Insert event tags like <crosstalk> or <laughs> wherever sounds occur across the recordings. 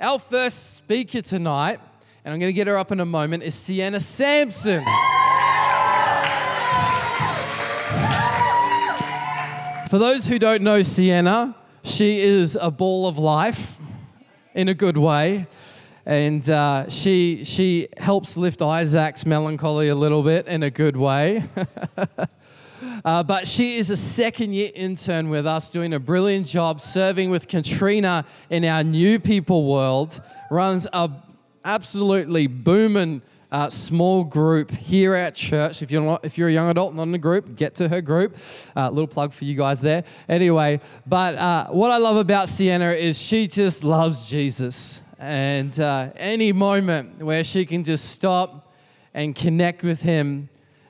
Our first speaker tonight, and I'm going to get her up in a moment, is Cianna Sansome. For those who don't know Cianna, she is a ball of life in a good way. And uh, she, she helps lift Isaac's melancholy a little bit in a good way. <laughs> Uh, but she is a second year intern with us, doing a brilliant job serving with Katrina in our new people world. Runs a absolutely booming uh, small group here at church. If you're not, if you're a young adult not in a group, get to her group. Uh, little plug for you guys there. Anyway, but uh, what I love about Cianna is she just loves Jesus, and uh, any moment where she can just stop and connect with Him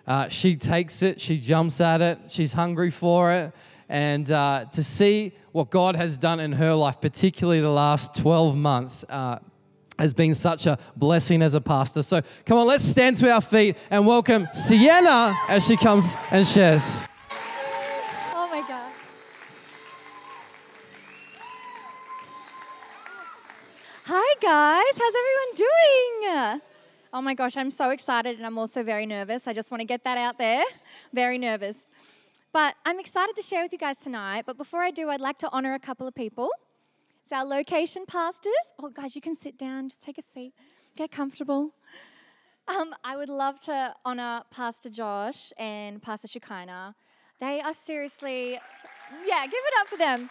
uh, she takes it, she jumps at it, she's hungry for it. And uh, to see what God has done in her life, particularly the last 12 months, uh, has been such a blessing as a pastor. So come on, let's stand to our feet and welcome Cianna as she comes and shares. Oh my gosh. Hi guys, how's everyone doing? Oh my gosh, I'm so excited and I'm also very nervous. I just want to get that out there. Very nervous. But I'm excited to share with you guys tonight. But before I do, I'd like to honor a couple of people. It's our location pastors. Oh, guys, you can sit down, just take a seat, get comfortable. Um, I would love to honor Pastor Josh and Pastor Shekinah. They are seriously, yeah, give it up for them.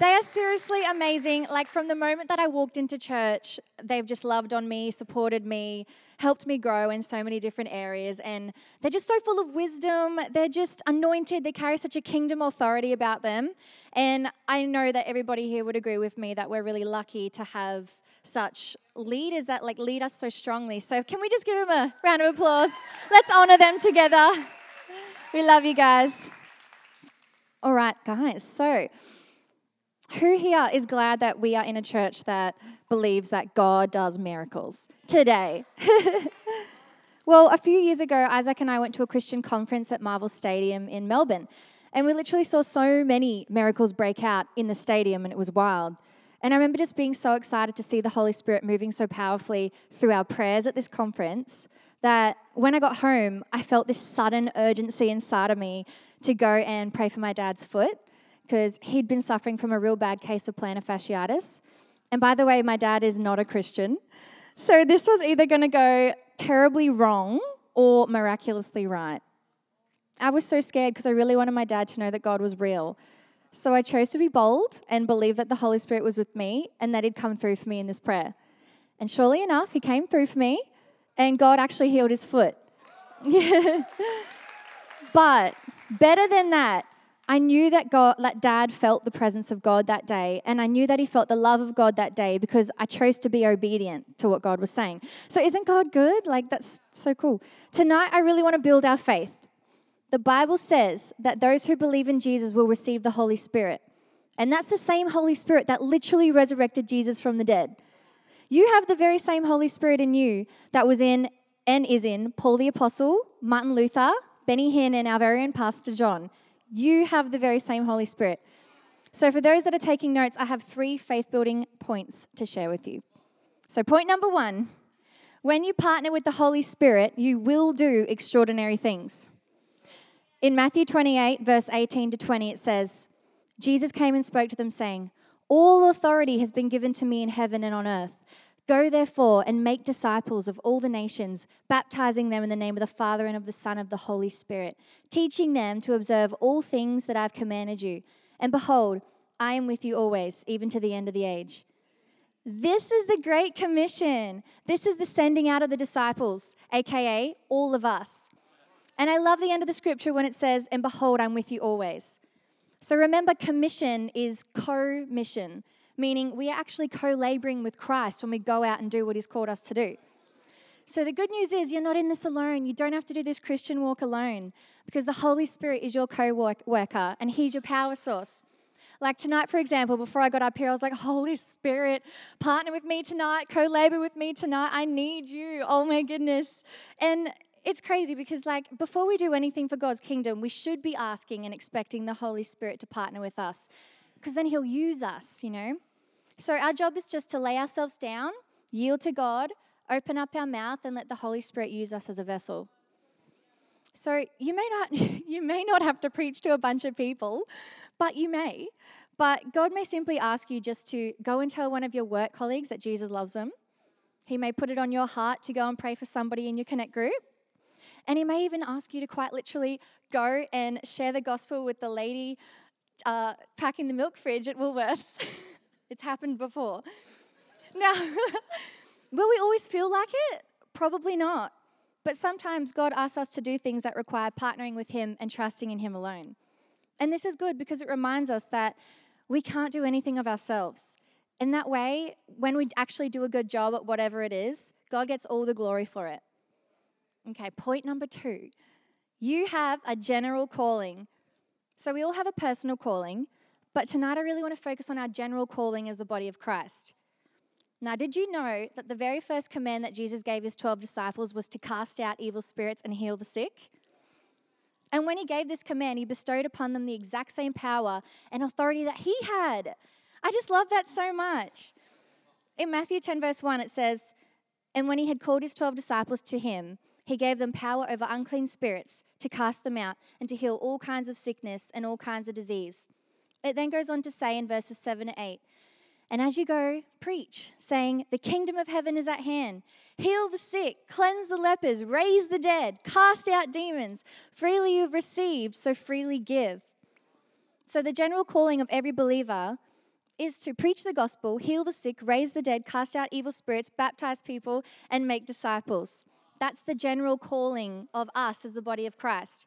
They are seriously amazing. Like from the moment that I walked into church, they've just loved on me, supported me, helped me grow in so many different areas. And they're just so full of wisdom. They're just anointed. They carry such a kingdom authority about them. And I know that everybody here would agree with me that we're really lucky to have such leaders that like lead us so strongly. So can we just give them a round of applause? Let's honor them together. We love you guys. All right, guys. So, who here is glad that we are in a church that believes that God does miracles today? <laughs> well, a few years ago, Isaac and I went to a Christian conference at Marvel Stadium in Melbourne, and we literally saw so many miracles break out in the stadium, and it was wild. And I remember just being so excited to see the Holy Spirit moving so powerfully through our prayers at this conference that when I got home, I felt this sudden urgency inside of me to go and pray for my dad's foot because he'd been suffering from a real bad case of plantar fasciitis. And by the way, my dad is not a Christian. So this was either going to go terribly wrong or miraculously right. I was so scared because I really wanted my dad to know that God was real. So I chose to be bold and believe that the Holy Spirit was with me and that He'd come through for me in this prayer. And surely enough, He came through for me, and God actually healed his foot. <laughs> but better than that, I knew that God, that dad felt the presence of God that day, and I knew that he felt the love of God that day because I chose to be obedient to what God was saying. So, isn't God good? Like, that's so cool. Tonight, I really want to build our faith. The Bible says that those who believe in Jesus will receive the Holy Spirit. And that's the same Holy Spirit that literally resurrected Jesus from the dead. You have the very same Holy Spirit in you that was in and is in Paul the Apostle, Martin Luther, Benny Hinn, and our very own Pastor John. You have the very same Holy Spirit. So, for those that are taking notes, I have three faith building points to share with you. So, point number one when you partner with the Holy Spirit, you will do extraordinary things. In Matthew 28, verse 18 to 20, it says, Jesus came and spoke to them, saying, All authority has been given to me in heaven and on earth. Go therefore and make disciples of all the nations, baptizing them in the name of the Father and of the Son and of the Holy Spirit, teaching them to observe all things that I've commanded you. And behold, I am with you always, even to the end of the age. This is the Great Commission. This is the sending out of the disciples, aka all of us. And I love the end of the scripture when it says, And behold, I'm with you always. So remember, commission is co mission meaning we are actually co laboring with Christ when we go out and do what He's called us to do. So, the good news is you're not in this alone. You don't have to do this Christian walk alone because the Holy Spirit is your co worker and He's your power source. Like tonight, for example, before I got up here, I was like, Holy Spirit, partner with me tonight, co labor with me tonight. I need you. Oh my goodness. And it's crazy because, like, before we do anything for God's kingdom, we should be asking and expecting the Holy Spirit to partner with us because then He'll use us, you know? So our job is just to lay ourselves down, yield to God, open up our mouth, and let the Holy Spirit use us as a vessel. So you may not <laughs> you may not have to preach to a bunch of people, but you may. But God may simply ask you just to go and tell one of your work colleagues that Jesus loves them. He may put it on your heart to go and pray for somebody in your connect group. And he may even ask you to quite literally go and share the gospel with the lady uh, packing the milk fridge at Woolworths. <laughs> it's happened before. Now, <laughs> will we always feel like it? Probably not. But sometimes God asks us to do things that require partnering with Him and trusting in Him alone. And this is good because it reminds us that we can't do anything of ourselves. In that way, when we actually do a good job at whatever it is, God gets all the glory for it. Okay, point number two you have a general calling. So we all have a personal calling, but tonight I really want to focus on our general calling as the body of Christ. Now, did you know that the very first command that Jesus gave his 12 disciples was to cast out evil spirits and heal the sick? And when he gave this command, he bestowed upon them the exact same power and authority that he had. I just love that so much. In Matthew 10, verse 1, it says, And when he had called his 12 disciples to him, he gave them power over unclean spirits to cast them out and to heal all kinds of sickness and all kinds of disease. It then goes on to say in verses 7 to 8, and as you go, preach, saying, The kingdom of heaven is at hand. Heal the sick, cleanse the lepers, raise the dead, cast out demons. Freely you've received, so freely give. So, the general calling of every believer is to preach the gospel, heal the sick, raise the dead, cast out evil spirits, baptize people, and make disciples. That's the general calling of us as the body of Christ.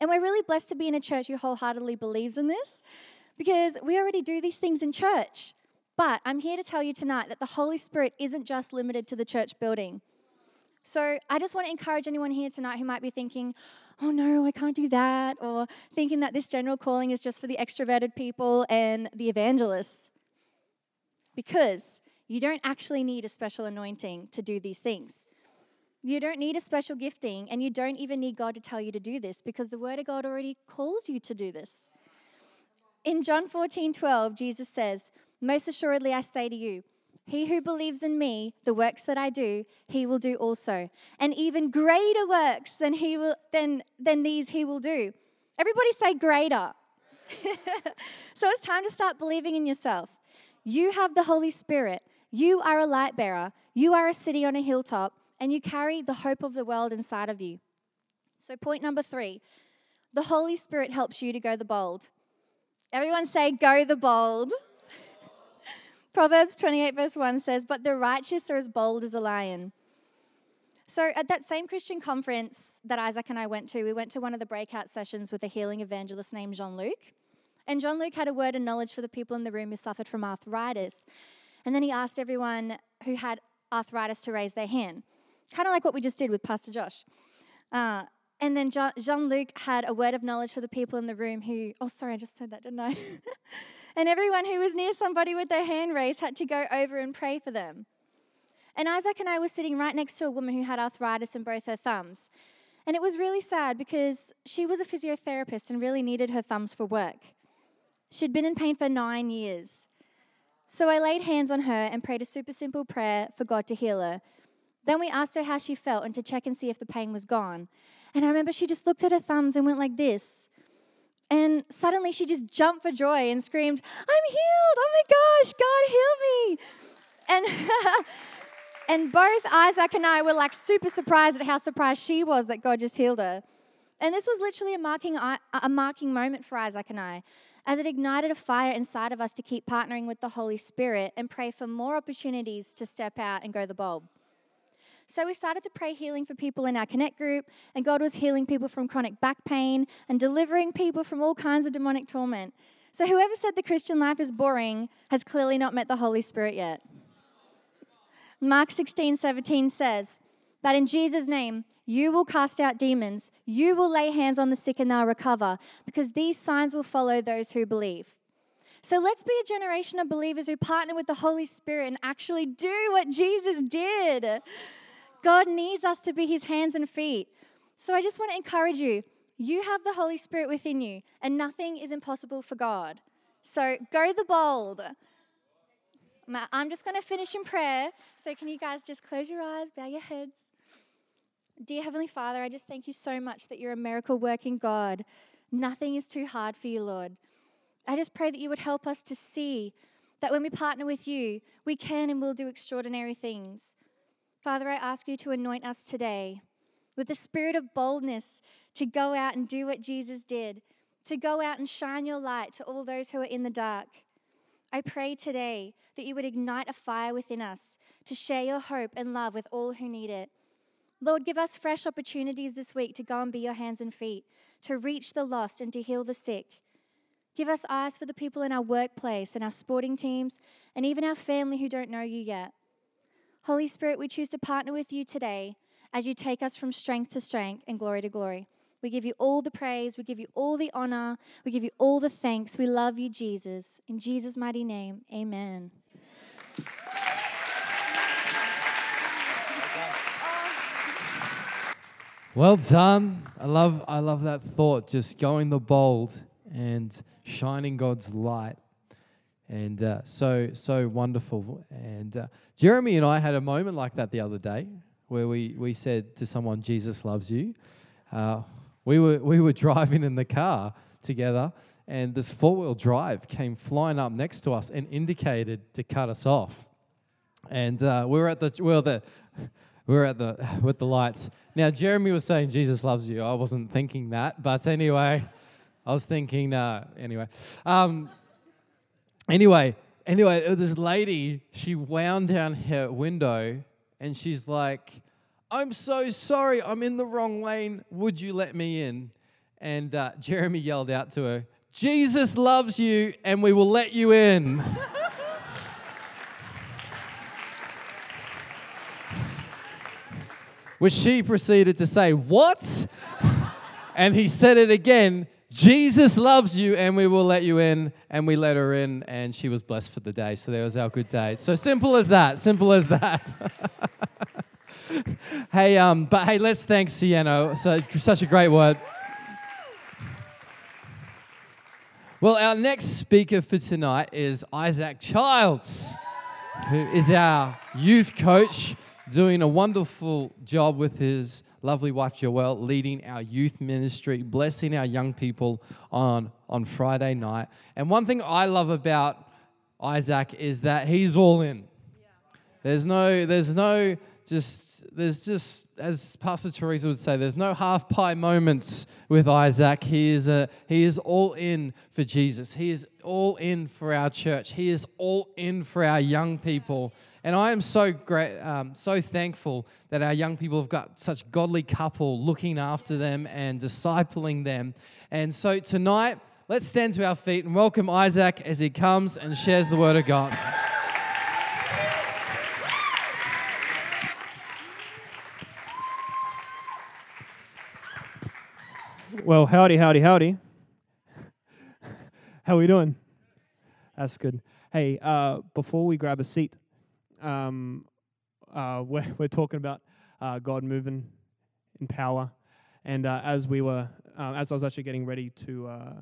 And we're really blessed to be in a church who wholeheartedly believes in this because we already do these things in church. But I'm here to tell you tonight that the Holy Spirit isn't just limited to the church building. So I just want to encourage anyone here tonight who might be thinking, oh no, I can't do that, or thinking that this general calling is just for the extroverted people and the evangelists. Because you don't actually need a special anointing to do these things. You don't need a special gifting, and you don't even need God to tell you to do this because the Word of God already calls you to do this. In John 14 12, Jesus says, most assuredly, I say to you, he who believes in me, the works that I do, he will do also. And even greater works than, he will, than, than these he will do. Everybody say greater. <laughs> so it's time to start believing in yourself. You have the Holy Spirit. You are a light bearer. You are a city on a hilltop, and you carry the hope of the world inside of you. So, point number three the Holy Spirit helps you to go the bold. Everyone say, go the bold. <laughs> Proverbs 28, verse 1 says, But the righteous are as bold as a lion. So, at that same Christian conference that Isaac and I went to, we went to one of the breakout sessions with a healing evangelist named Jean Luc. And Jean Luc had a word of knowledge for the people in the room who suffered from arthritis. And then he asked everyone who had arthritis to raise their hand, kind of like what we just did with Pastor Josh. Uh, and then Jean Luc had a word of knowledge for the people in the room who, oh, sorry, I just said that, didn't I? <laughs> and everyone who was near somebody with their hand raised had to go over and pray for them. And Isaac and I were sitting right next to a woman who had arthritis in both her thumbs. And it was really sad because she was a physiotherapist and really needed her thumbs for work. She'd been in pain for nine years. So I laid hands on her and prayed a super simple prayer for God to heal her. Then we asked her how she felt and to check and see if the pain was gone. And I remember she just looked at her thumbs and went like this. And suddenly she just jumped for joy and screamed, I'm healed. Oh my gosh, God, heal me. And, <laughs> and both Isaac and I were like super surprised at how surprised she was that God just healed her. And this was literally a marking, a marking moment for Isaac and I, as it ignited a fire inside of us to keep partnering with the Holy Spirit and pray for more opportunities to step out and go the bulb. So we started to pray healing for people in our Connect group, and God was healing people from chronic back pain and delivering people from all kinds of demonic torment. So whoever said the Christian life is boring has clearly not met the Holy Spirit yet. Mark 16, 17 says, that in Jesus' name, you will cast out demons, you will lay hands on the sick and they'll recover, because these signs will follow those who believe. So let's be a generation of believers who partner with the Holy Spirit and actually do what Jesus did. God needs us to be his hands and feet. So I just want to encourage you you have the Holy Spirit within you, and nothing is impossible for God. So go the bold. I'm just going to finish in prayer. So, can you guys just close your eyes, bow your heads? Dear Heavenly Father, I just thank you so much that you're a miracle working God. Nothing is too hard for you, Lord. I just pray that you would help us to see that when we partner with you, we can and will do extraordinary things. Father, I ask you to anoint us today with the spirit of boldness to go out and do what Jesus did, to go out and shine your light to all those who are in the dark. I pray today that you would ignite a fire within us to share your hope and love with all who need it. Lord, give us fresh opportunities this week to go and be your hands and feet, to reach the lost and to heal the sick. Give us eyes for the people in our workplace and our sporting teams and even our family who don't know you yet. Holy Spirit, we choose to partner with you today as you take us from strength to strength and glory to glory. We give you all the praise, we give you all the honor, we give you all the thanks. We love you, Jesus. In Jesus' mighty name, amen. Well done. I love, I love that thought, just going the bold and shining God's light. And uh, so, so wonderful. And uh, Jeremy and I had a moment like that the other day where we, we said to someone, Jesus loves you. Uh, we, were, we were <laughs> driving in the car together, and this four wheel drive came flying up next to us and indicated to cut us off. And uh, we were at the, well, the, we were at the <laughs> with the lights. Now Jeremy was saying Jesus loves you. I wasn't thinking that, but anyway, I was thinking. Uh, anyway, um, anyway, anyway, this lady she wound down her window and she's like, "I'm so sorry. I'm in the wrong lane. Would you let me in?" And uh, Jeremy yelled out to her, "Jesus loves you, and we will let you in." <laughs> which she proceeded to say, What? <laughs> and he said it again Jesus loves you, and we will let you in. And we let her in, and she was blessed for the day. So there was our good day. So simple as that. Simple as that. <laughs> hey, um, but hey, let's thank Cianna. So such a great word. Well, our next speaker for tonight is Isaac Childs, who is our youth coach doing a wonderful job with his lovely wife Joelle, leading our youth ministry, blessing our young people on, on Friday night. And one thing I love about Isaac is that he's all in. There's no, there's no just, there's just, as Pastor Teresa would say, there's no half pie moments with Isaac. He is, a, he is all in for Jesus. He is all in for our church. He is all in for our young people. And I am so great, um, so thankful that our young people have got such godly couple looking after them and discipling them. And so tonight, let's stand to our feet and welcome Isaac as he comes and shares the word of God. Well, howdy, howdy, howdy. How are we doing? That's good. Hey, uh, before we grab a seat, um, uh, <laughs> we're, we're talking about uh, God moving in power, and uh, as we were, uh, as I was actually getting ready to uh,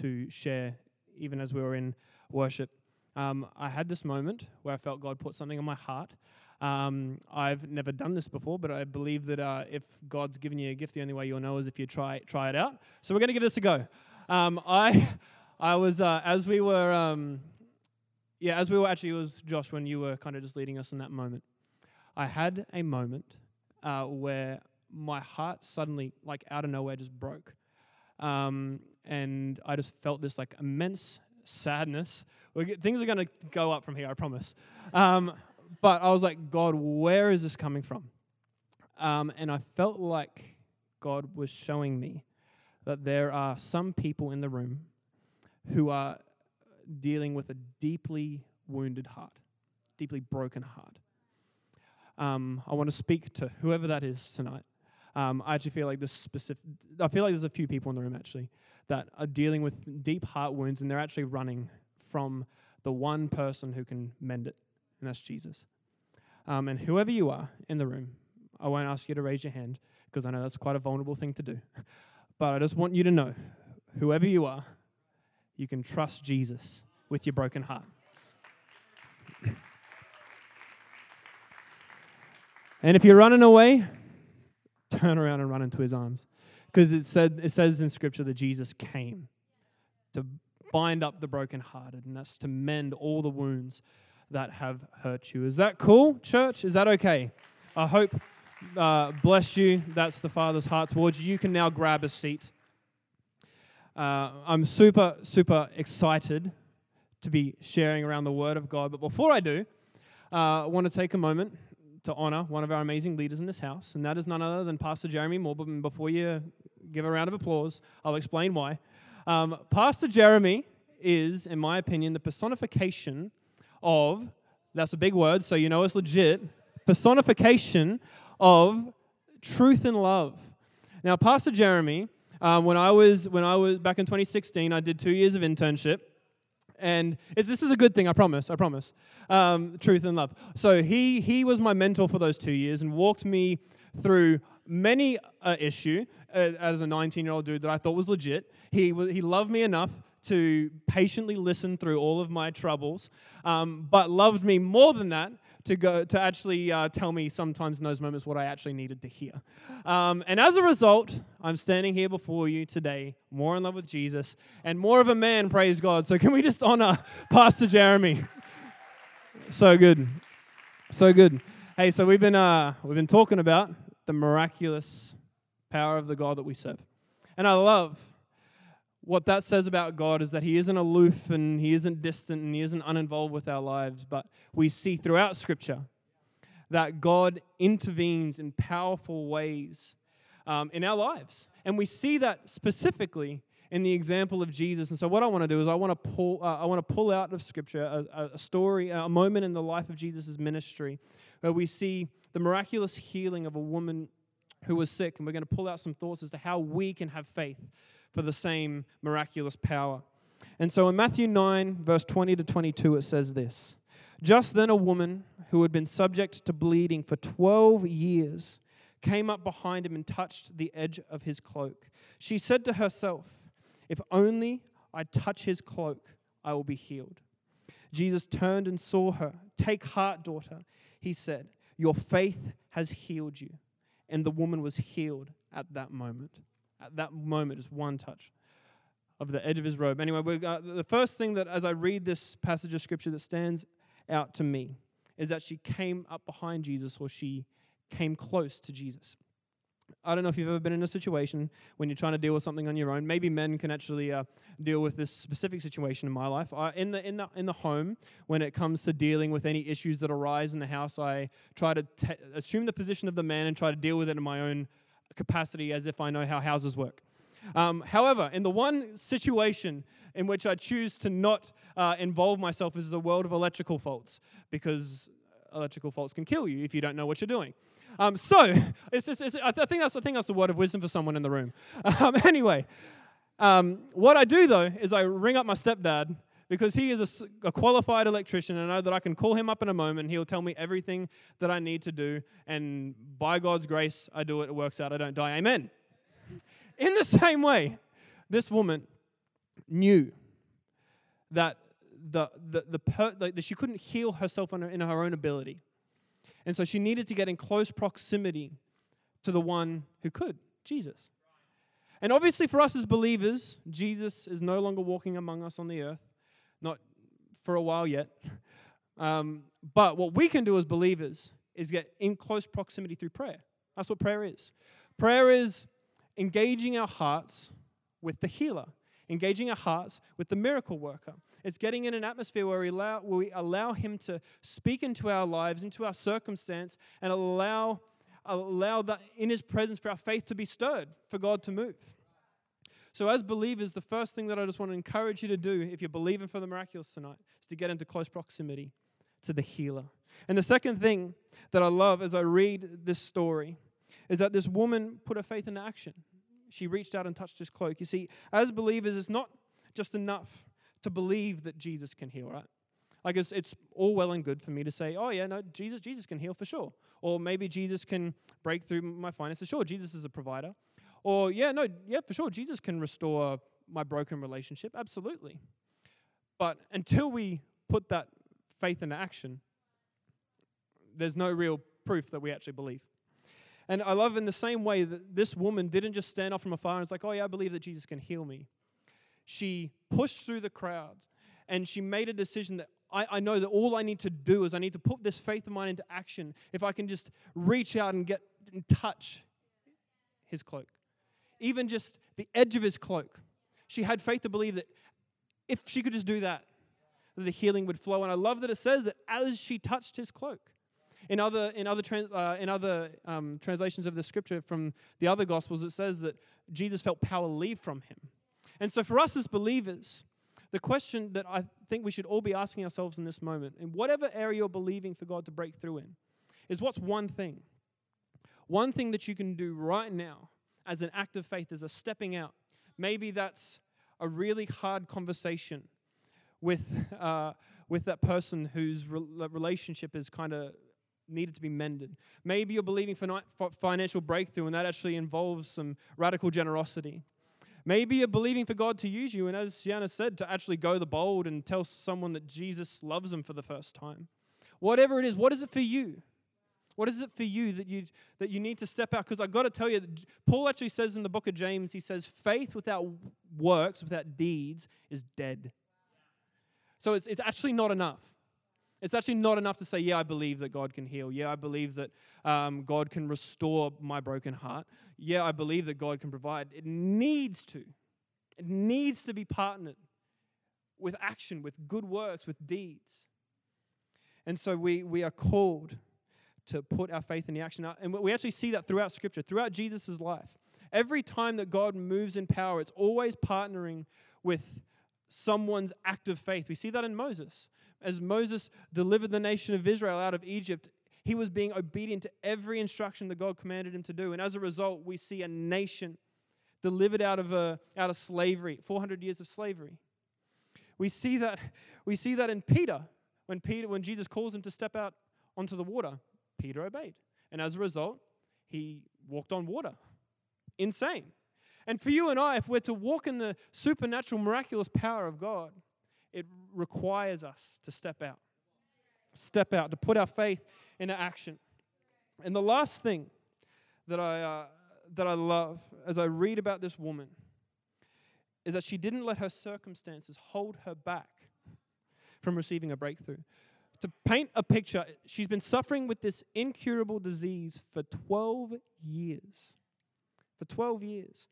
to share, even as we were in worship, um, I had this moment where I felt God put something on my heart. Um, I've never done this before, but I believe that uh, if God's given you a gift, the only way you'll know is if you try try it out. So we're going to give this a go. Um, I I was as we were um, yeah, as we were actually, it was Josh when you were kind of just leading us in that moment. I had a moment uh, where my heart suddenly, like out of nowhere, just broke. Um, and I just felt this like immense sadness. Things are going to go up from here, I promise. Um, but I was like, God, where is this coming from? Um, and I felt like God was showing me that there are some people in the room who are dealing with a deeply wounded heart, deeply broken heart. Um, I want to speak to whoever that is tonight. Um, I actually feel like this specific. I feel like there's a few people in the room actually that are dealing with deep heart wounds, and they're actually running from the one person who can mend it, and that's Jesus. Um, and whoever you are in the room, I won't ask you to raise your hand because I know that's quite a vulnerable thing to do. But I just want you to know whoever you are, you can trust Jesus with your broken heart. And if you're running away, turn around and run into his arms. Because it, said, it says in Scripture that Jesus came to bind up the brokenhearted, and that's to mend all the wounds that have hurt you. Is that cool, church? Is that okay? I hope uh, bless you. That's the Father's heart towards you. You can now grab a seat. Uh, I'm super, super excited to be sharing around the Word of God. But before I do, uh, I want to take a moment to honor one of our amazing leaders in this house, and that is none other than Pastor Jeremy Morburn. Before you give a round of applause, I'll explain why. Um, Pastor Jeremy is, in my opinion, the personification of, that's a big word, so you know it's legit, personification of truth and love. Now, Pastor Jeremy, um, when I was when I was back in 2016, I did two years of internship, and this is a good thing. I promise. I promise. Um, truth and love. So he he was my mentor for those two years and walked me through many uh, issue uh, as a 19 year old dude that I thought was legit. He he loved me enough to patiently listen through all of my troubles, um, but loved me more than that to go to actually uh, tell me sometimes in those moments what I actually needed to hear. Um, and as a result, I'm standing here before you today, more in love with Jesus and more of a man. Praise God! So can we just honor Pastor Jeremy? so good, so good. Hey, so we've been uh, we've been talking about the miraculous power of the God that we serve, and I love what that says about God is that He isn't aloof and He isn't distant and He isn't uninvolved with our lives. But we see throughout Scripture that God intervenes in powerful ways um, in our lives. And we see that specifically in the example of Jesus. And so, what I want to do is I want to pull, uh, I want to pull out of Scripture a, a story, a moment in the life of Jesus' ministry where we see the miraculous healing of a woman who was sick. And we're going to pull out some thoughts as to how we can have faith for the same miraculous power. And so in Matthew 9, verse 20 to 22, it says this Just then a woman who had been subject to bleeding for 12 years came up behind him and touched the edge of his cloak. She said to herself, If only I touch his cloak, I will be healed. Jesus turned and saw her. Take heart, daughter, he said. Your faith has healed you. And the woman was healed at that moment at that moment is one touch of the edge of his robe. Anyway, the first thing that, as I read this passage of scripture, that stands out to me is that she came up behind Jesus or she came close to Jesus. I don't know if you've ever been in a situation when you're trying to deal with something on your own. Maybe men can actually uh, deal with this specific situation in my life. I, in the in the in the home, when it comes to dealing with any issues that arise in the house, I try to t- assume the position of the man and try to deal with it in my own capacity as if I know how houses work. Um, however, in the one situation in which I choose to not uh, involve myself is the world of electrical faults, because electrical faults can kill you if you don't know what you're doing. Um, so, it's just, it's, I, think that's, I think that's a word of wisdom for someone in the room. <laughs> Um, anyway, um, what I do though is I ring up my stepdad because he is a, a, qualified electrician and I know that I can call him up in a moment. He'll tell me everything that I need to do. And by God's grace, I do it. It works out. I don't die. Amen. In the same way, this woman knew that the, the, the, per, that she couldn't heal herself in her, in her own ability. And so she needed to get in close proximity to the one who could, Jesus. And obviously, for us as believers, Jesus is no longer walking among us on the earth not for a while yet. <laughs> Um, but what we can do as believers is get in close proximity through prayer. That's what prayer is. Prayer is engaging our hearts with the healer, engaging our hearts with the miracle worker. It's getting in an atmosphere where we allow, where we allow Him to speak into our lives, into our circumstance, and allow, allow that in His presence for our faith to be stirred, for God to move. So, as believers, the first thing that I just want to encourage you to do, if you're believing for the miraculous tonight, is to get into close proximity to the healer. And the second thing that I love as I read this story is that this woman put her faith into action. She reached out and touched his cloak. You see, as believers, it's not just enough to believe that Jesus can heal, right? Like it's, it's all well and good for me to say, oh yeah, no, Jesus, Jesus can heal for sure. Or maybe Jesus can break through my finances. Sure, Jesus is a provider. Or, yeah, no, yeah, for sure, Jesus can restore my broken relationship. Absolutely. But until we put that faith into action, there's no real proof that we actually believe. And I love in the same way that this woman didn't just stand off from afar and was like, oh, yeah, I believe that Jesus can heal me. She pushed through the crowds and she made a decision that I, I know that all I need to do is I need to put this faith of mine into action. If I can just reach out and get in touch his cloak, even just the edge of his cloak. She had faith to believe that if she could just do that, that the healing would flow. And I love that it says that as she touched his cloak. In other, in other, trans, uh, in other um, translations of the scripture from the other gospels, it says that Jesus felt power leave from him. And so for us as believers, the question that I think we should all be asking ourselves in this moment, in whatever area you're believing for God to break through in, is what's one thing? One thing that you can do right now as an act of faith, as a stepping out. Maybe that's a really hard conversation with, uh, with that person whose re- relationship is kind of needed to be mended. Maybe you're believing for financial breakthrough, and that actually involves some radical generosity. Maybe you're believing for God to use you, and as Cianna said, to actually go the bold and tell someone that Jesus loves them for the first time. Whatever it is, what is it for you? What is it for you that you that you need to step out? Because I've got to tell you, Paul actually says in the book of James, he says, faith without works, without deeds, is dead. So it's, it's actually not enough. It's actually not enough to say, yeah, I believe that God can heal. Yeah, I believe that um, God can restore my broken heart. Yeah, I believe that God can provide. It needs to. It needs to be partnered with action, with good works, with deeds. And so we, we are called to put our faith in the action. And we actually see that throughout Scripture, throughout Jesus' life. Every time that God moves in power, it's always partnering with someone's act of faith. We see that in Moses. As Moses delivered the nation of Israel out of Egypt, he was being obedient to every instruction that God commanded him to do. And as a result, we see a nation delivered out of, a, out of slavery, 400 years of slavery. We see that, we see that in Peter when, Peter, when Jesus calls him to step out onto the water. Peter obeyed. And as a result, he walked on water. Insane. And for you and I, if we're to walk in the supernatural, miraculous power of God, it requires us to step out. Step out, to put our faith into action. And the last thing that I, uh, that I love as I read about this woman is that she didn't let her circumstances hold her back from receiving a breakthrough. To paint a picture, she's been suffering with this incurable disease for 12 years. For 12 years.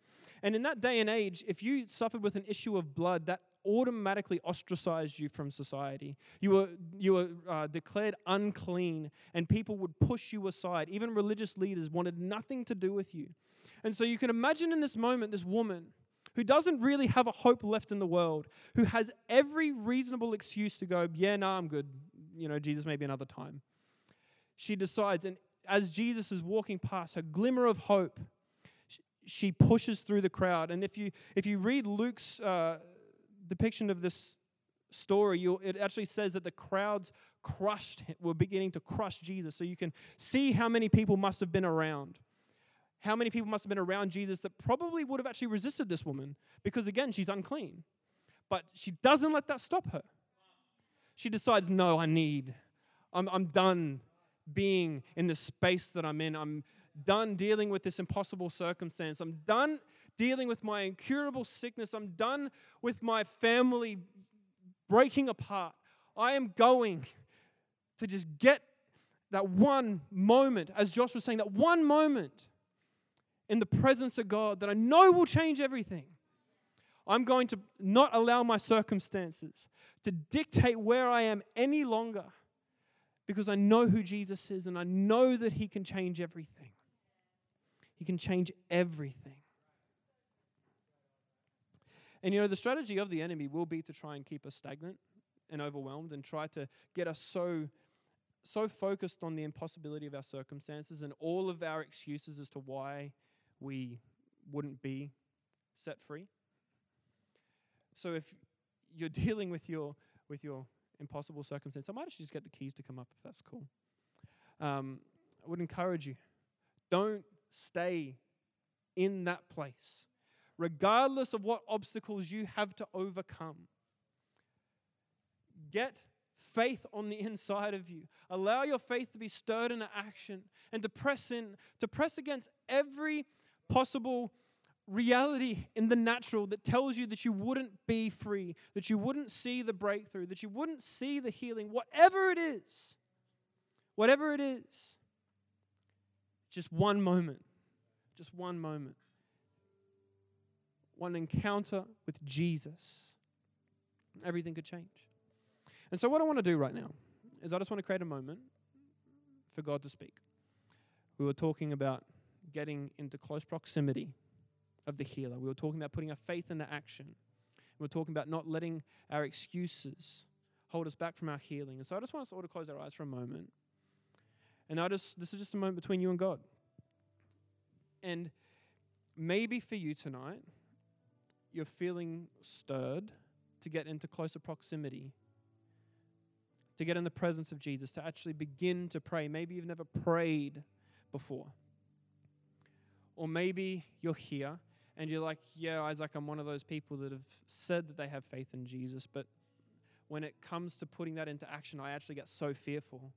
And in that day and age, if you suffered with an issue of blood, that automatically ostracized you from society. You were, you were uh, declared unclean, and people would push you aside. Even religious leaders wanted nothing to do with you. And so you can imagine in this moment this woman who doesn't really have a hope left in the world, who has every reasonable excuse to go, Yeah, no, nah, I'm good. You know, Jesus, maybe another time. She decides, and as Jesus is walking past, her glimmer of hope she pushes through the crowd. And if you, if you read Luke's uh, depiction of this story, you it actually says that the crowds crushed, were beginning to crush Jesus. So you can see how many people must have been around. How many people must have been around Jesus that probably would have actually resisted this woman because, again, she's unclean. But she doesn't let that stop her. She decides, no, I need, I'm, I'm done being in the space that I'm in. I'm done dealing with this impossible circumstance. I'm done dealing with my incurable sickness. I'm done with my family breaking apart. I am going to just get that one moment, as Josh was saying, that one moment in the presence of God that I know will change everything. I'm going to not allow my circumstances to dictate where I am any longer because I know who Jesus is and I know that He can change everything. He can change everything. And you know, the strategy of the enemy will be to try and keep us stagnant and overwhelmed and try to get us so so focused on the impossibility of our circumstances and all of our excuses as to why we wouldn't be set free. So if you're <laughs> dealing with your with your impossible circumstance, I might actually just get the keys to come up if that's cool. Um, I would encourage you. Don't stay in that place, regardless of what obstacles you have to overcome. Get faith on the inside of you. Allow your faith to be stirred into action and to press in, to press against every possible reality in the natural that tells you that you wouldn't be free, that you wouldn't see the breakthrough, that you wouldn't see the healing, whatever it is. Whatever it is. Just one moment. Just one moment. One encounter with Jesus. Everything could change. And so, what I want to do right now is I just want to create a moment for God to speak. We were talking about getting into close proximity of the healer. We were talking about putting our faith into action. We were talking about not letting our excuses hold us back from our healing. And so I just want us all to close our eyes for a moment. And I just this is just a moment between you and God. And maybe for you tonight, you're feeling stirred to get into closer proximity, to get in the presence of Jesus, to actually begin to pray. Maybe you've never prayed before. Or maybe you're here and you're like, yeah, Isaac, I'm one of those people that have said that they have faith in Jesus, but when it comes to putting that into action, I actually get so fearful.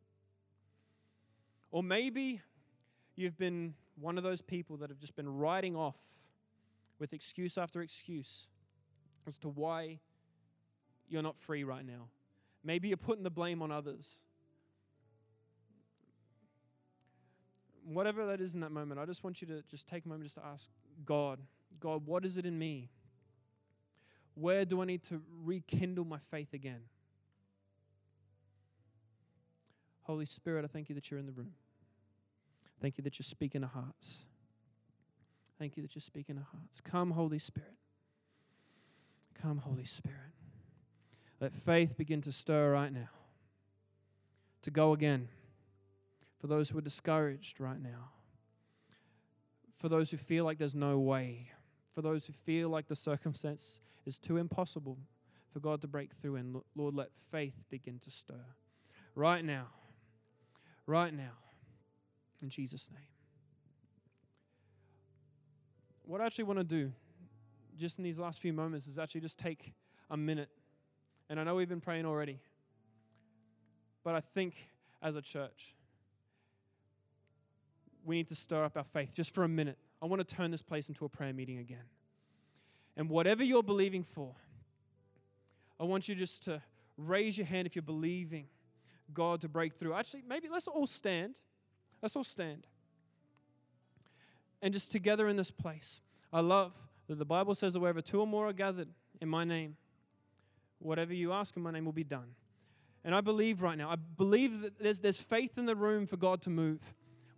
Or maybe you've been one of those people that have just been writing off with excuse after excuse as to why you're not free right now. Maybe you're putting the blame on others. Whatever that is in that moment, I just want you to just take a moment just to ask God, God, what is it in me? Where do I need to rekindle my faith again? Holy Spirit, I thank you that you're in the room. Thank you that you're speaking to hearts. Thank you that you're speaking to hearts. Come, Holy Spirit. Come, Holy Spirit. Let faith begin to stir right now. To go again. For those who are discouraged right now. For those who feel like there's no way for those who feel like the circumstance is too impossible for God to break through. And Lord, let faith begin to stir right now. Right now. In Jesus' name. What I actually want to do just in these last few moments is actually just take a minute. And I know we've been praying already. But I think as a church, we need to stir up our faith just for a minute. I want to turn this place into a prayer meeting again. And whatever you're believing for, I want you just to raise your hand if you're believing God to break through. Actually, maybe let's all stand. Let's all stand. And just together in this place. I love that the Bible says that wherever two or more are gathered in my name, whatever you ask in my name will be done. And I believe right now, I believe that there's, there's faith in the room for God to move.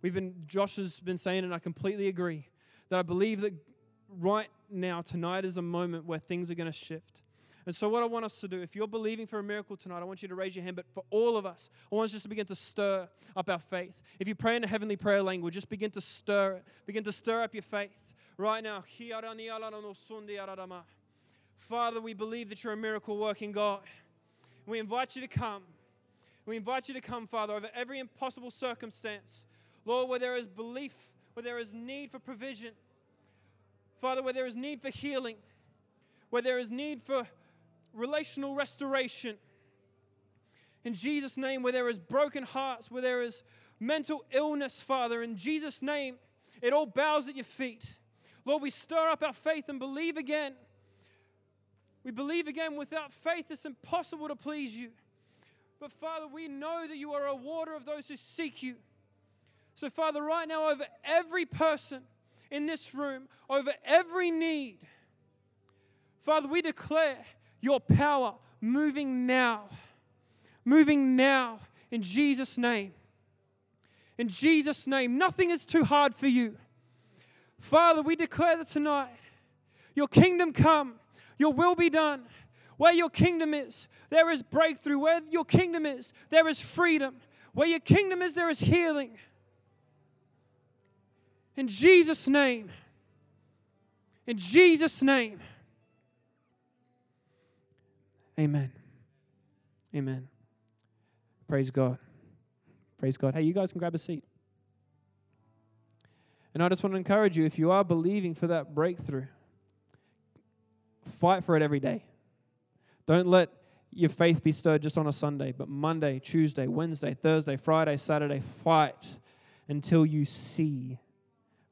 We've been, Josh has been saying, and I completely agree, that I believe that right now, tonight is a moment where things are going to shift. And so, what I want us to do, if you're believing for a miracle tonight, I want you to raise your hand. But for all of us, I want us just to begin to stir up our faith. If you pray in a heavenly prayer language, just begin to stir it. Begin to stir up your faith right now. Father, we believe that you're a miracle working God. We invite you to come. We invite you to come, Father, over every impossible circumstance. Lord, where there is belief, where there is need for provision, Father, where there is need for healing, where there is need for relational restoration. In Jesus' name, where there is broken hearts, where there is mental illness, Father, in Jesus' name, it all bows at your feet. Lord, we stir up our faith and believe again. We believe again. Without faith, it's impossible to please you. But Father, we know that you are a water of those who seek you. So, Father, right now, over every person in this room, over every need, Father, we declare your power moving now, moving now in Jesus' name. In Jesus' name, nothing is too hard for you. Father, we declare that tonight, your kingdom come, your will be done. Where your kingdom is, there is breakthrough. Where your kingdom is, there is freedom. Where your kingdom is, there is healing. In Jesus' name. In Jesus' name. Amen. Amen. Praise God. Praise God. Hey, you guys can grab a seat. And I just want to encourage you if you are believing for that breakthrough, fight for it every day. Don't let your faith be stirred just on a Sunday, but Monday, Tuesday, Wednesday, Thursday, Friday, Saturday, fight until you see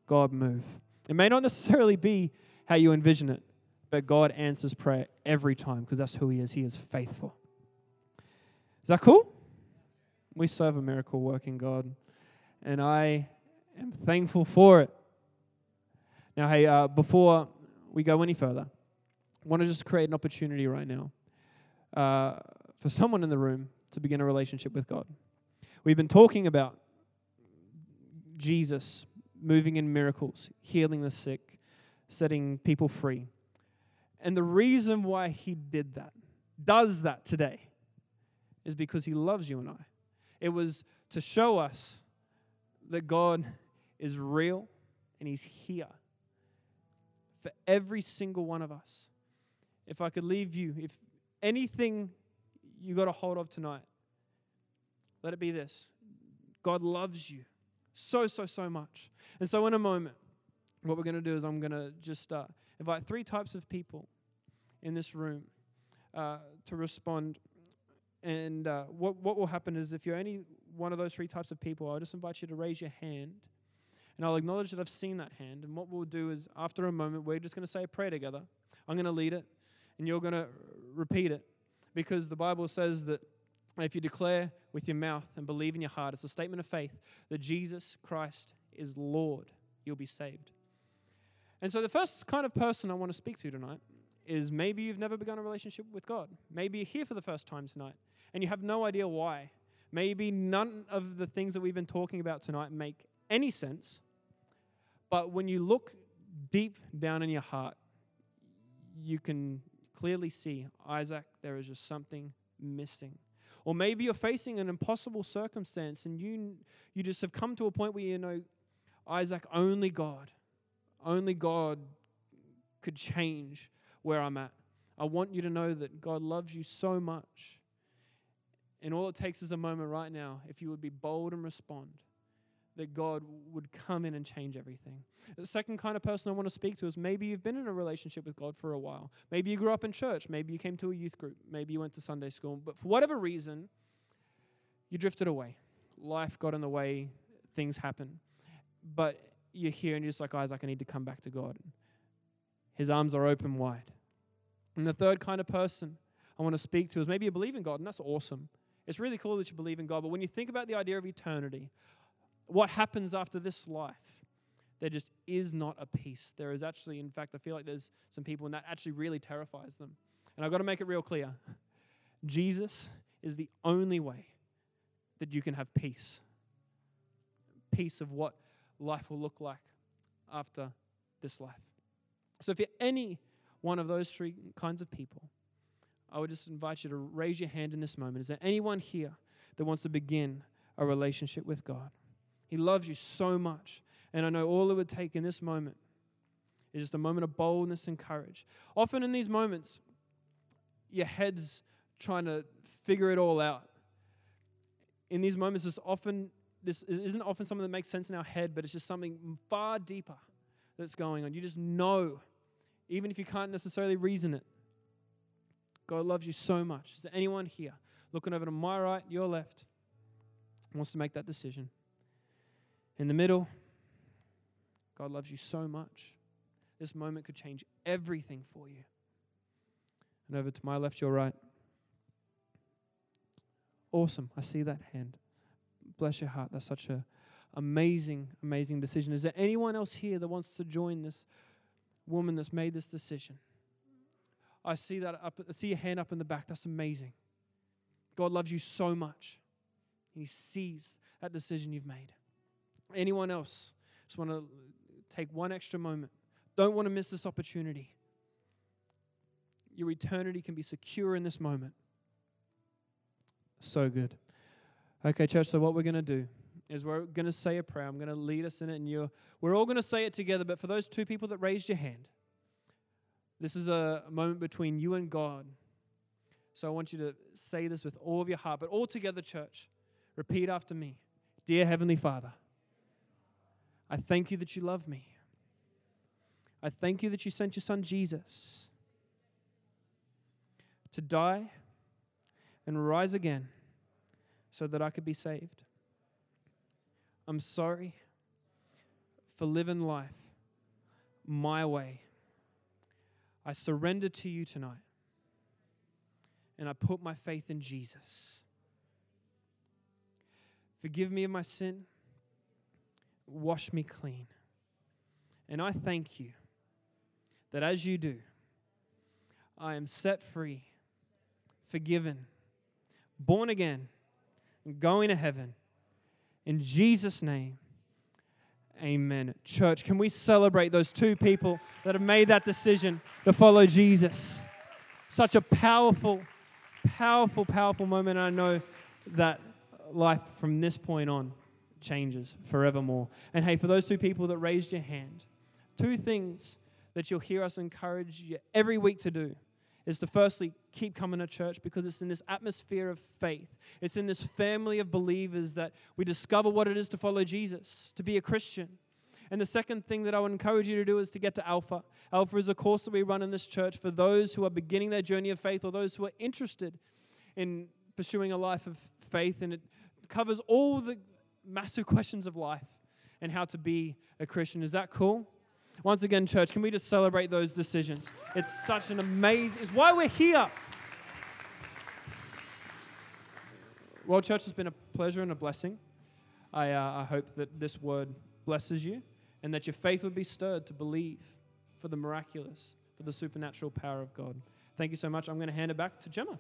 God move. It may not necessarily be how you envision it, but God answers prayer every time because that's who He is. He is faithful. Is that cool? We serve a miracle working God, and I am thankful for it. Now, hey, uh, before we go any further, I want to just create an opportunity right now uh, for someone in the room to begin a relationship with God. We've been talking about Jesus moving in miracles, healing the sick, setting people free. And the reason why he did that, does that today, is because he loves you and I. It was to show us that God is real and he's here for every single one of us. If I could leave you, if anything you got a hold of tonight, let it be this God loves you so, so, so much. And so, in a moment, what we're going to do is I'm going to just uh, invite three types of people in this room uh, to respond. And uh, what, what will happen is if you're any one of those three types of people, I'll just invite you to raise your hand. And I'll acknowledge that I've seen that hand. And what we'll do is, after a moment, we're just going to say a prayer together. I'm going to lead it, and you're going to repeat it. Because the Bible says that if you declare with your mouth and believe in your heart, it's a statement of faith that Jesus Christ is Lord, you'll be saved. And so, the first kind of person I want to speak to tonight is maybe you've never begun a relationship with God. Maybe you're here for the first time tonight and you have no idea why. Maybe none of the things that we've been talking about tonight make any sense. But when you look deep down in your heart, you can clearly see, Isaac, there is just something missing. Or maybe you're facing an impossible circumstance and you, you just have come to a point where you know, Isaac, only God, only God could change where I'm at. I want you to know that God loves you so much. And all it takes is a moment right now, if you would be bold and respond, that God would come in and change everything. The second kind of person I want to speak to is maybe you've been in a relationship with God for a while. Maybe you grew up in church. Maybe you came to a youth group. Maybe you went to Sunday school. But for whatever reason, you drifted away. Life got in the way, things happen. But you're here and you're just like, Isaac, I need to come back to God. His arms are open wide. And the third kind of person I want to speak to is maybe you believe in God, and that's awesome. It's really cool that you believe in God, but when you think about the idea of eternity, what happens after this life? There just is not a peace. There is actually, in fact, I feel like there's some people, and that actually really terrifies them. And I've got to make it real clear Jesus is the only way that you can have peace. Peace of what life will look like after this life. So if you're any one of those three kinds of people, I would just invite you to raise your hand in this moment. Is there anyone here that wants to begin a relationship with God? He loves you so much. And I know all it would take in this moment is just a moment of boldness and courage. Often in these moments, your head's trying to figure it all out. In these moments, it's often this isn't often something that makes sense in our head, but it's just something far deeper that's going on. You just know, even if you can't necessarily reason it. God loves you so much. Is there anyone here looking over to my right, your left, wants to make that decision? In the middle, God loves you so much. This moment could change everything for you. And over to my left, your right. Awesome. I see that hand. Bless your heart. That's such a amazing, amazing decision. Is there anyone else here that wants to join this woman that's made this decision? I see that up. I see your hand up in the back. That's amazing. God loves you so much. He sees that decision you've made. Anyone else? Just want to take one extra moment. Don't want to miss this opportunity. Your eternity can be secure in this moment. So good. Okay, church, so what we're going to do is we're going to say a prayer. I'm going to lead us in it, and you're, we're all going to say it together. But for those two people that raised your hand, this is a moment between you and God. So I want you to say this with all of your heart, but all together, church. Repeat after me Dear Heavenly Father, I thank you that you love me. I thank you that you sent your son Jesus to die and rise again so that I could be saved. I'm sorry for living life my way. I surrender to you tonight. And I put my faith in Jesus. Forgive me of my sin. Wash me clean. And I thank you that as you do, I am set free, forgiven, born again, going to heaven. In Jesus' name, amen. Church, can we celebrate those two people that have made that decision to follow Jesus? Such a powerful, powerful, powerful moment. I know that life from this point on changes forevermore. And hey, for those two people that raised your hand, two things that you'll hear us encourage you every week to do is to firstly keep coming to church because it's in this atmosphere of faith. It's in this family of believers that we discover what it is to follow Jesus, to be a Christian. And the second thing that I would encourage you to do is to get to Alpha. Alpha is a course that we run in this church for those who are beginning their journey of faith or those who are interested in pursuing a life of faith. And it covers all the massive <laughs> questions of life and how to be a Christian. Is that cool? Once again, church, can we just celebrate those decisions? It's such an amazing, it's why we're here. Well, church, has been a pleasure and a blessing. I, uh, I hope that this word blesses you and that your faith would be stirred to believe for the miraculous, for the supernatural power of God. Thank you so much. I'm going to hand it back to Gemma.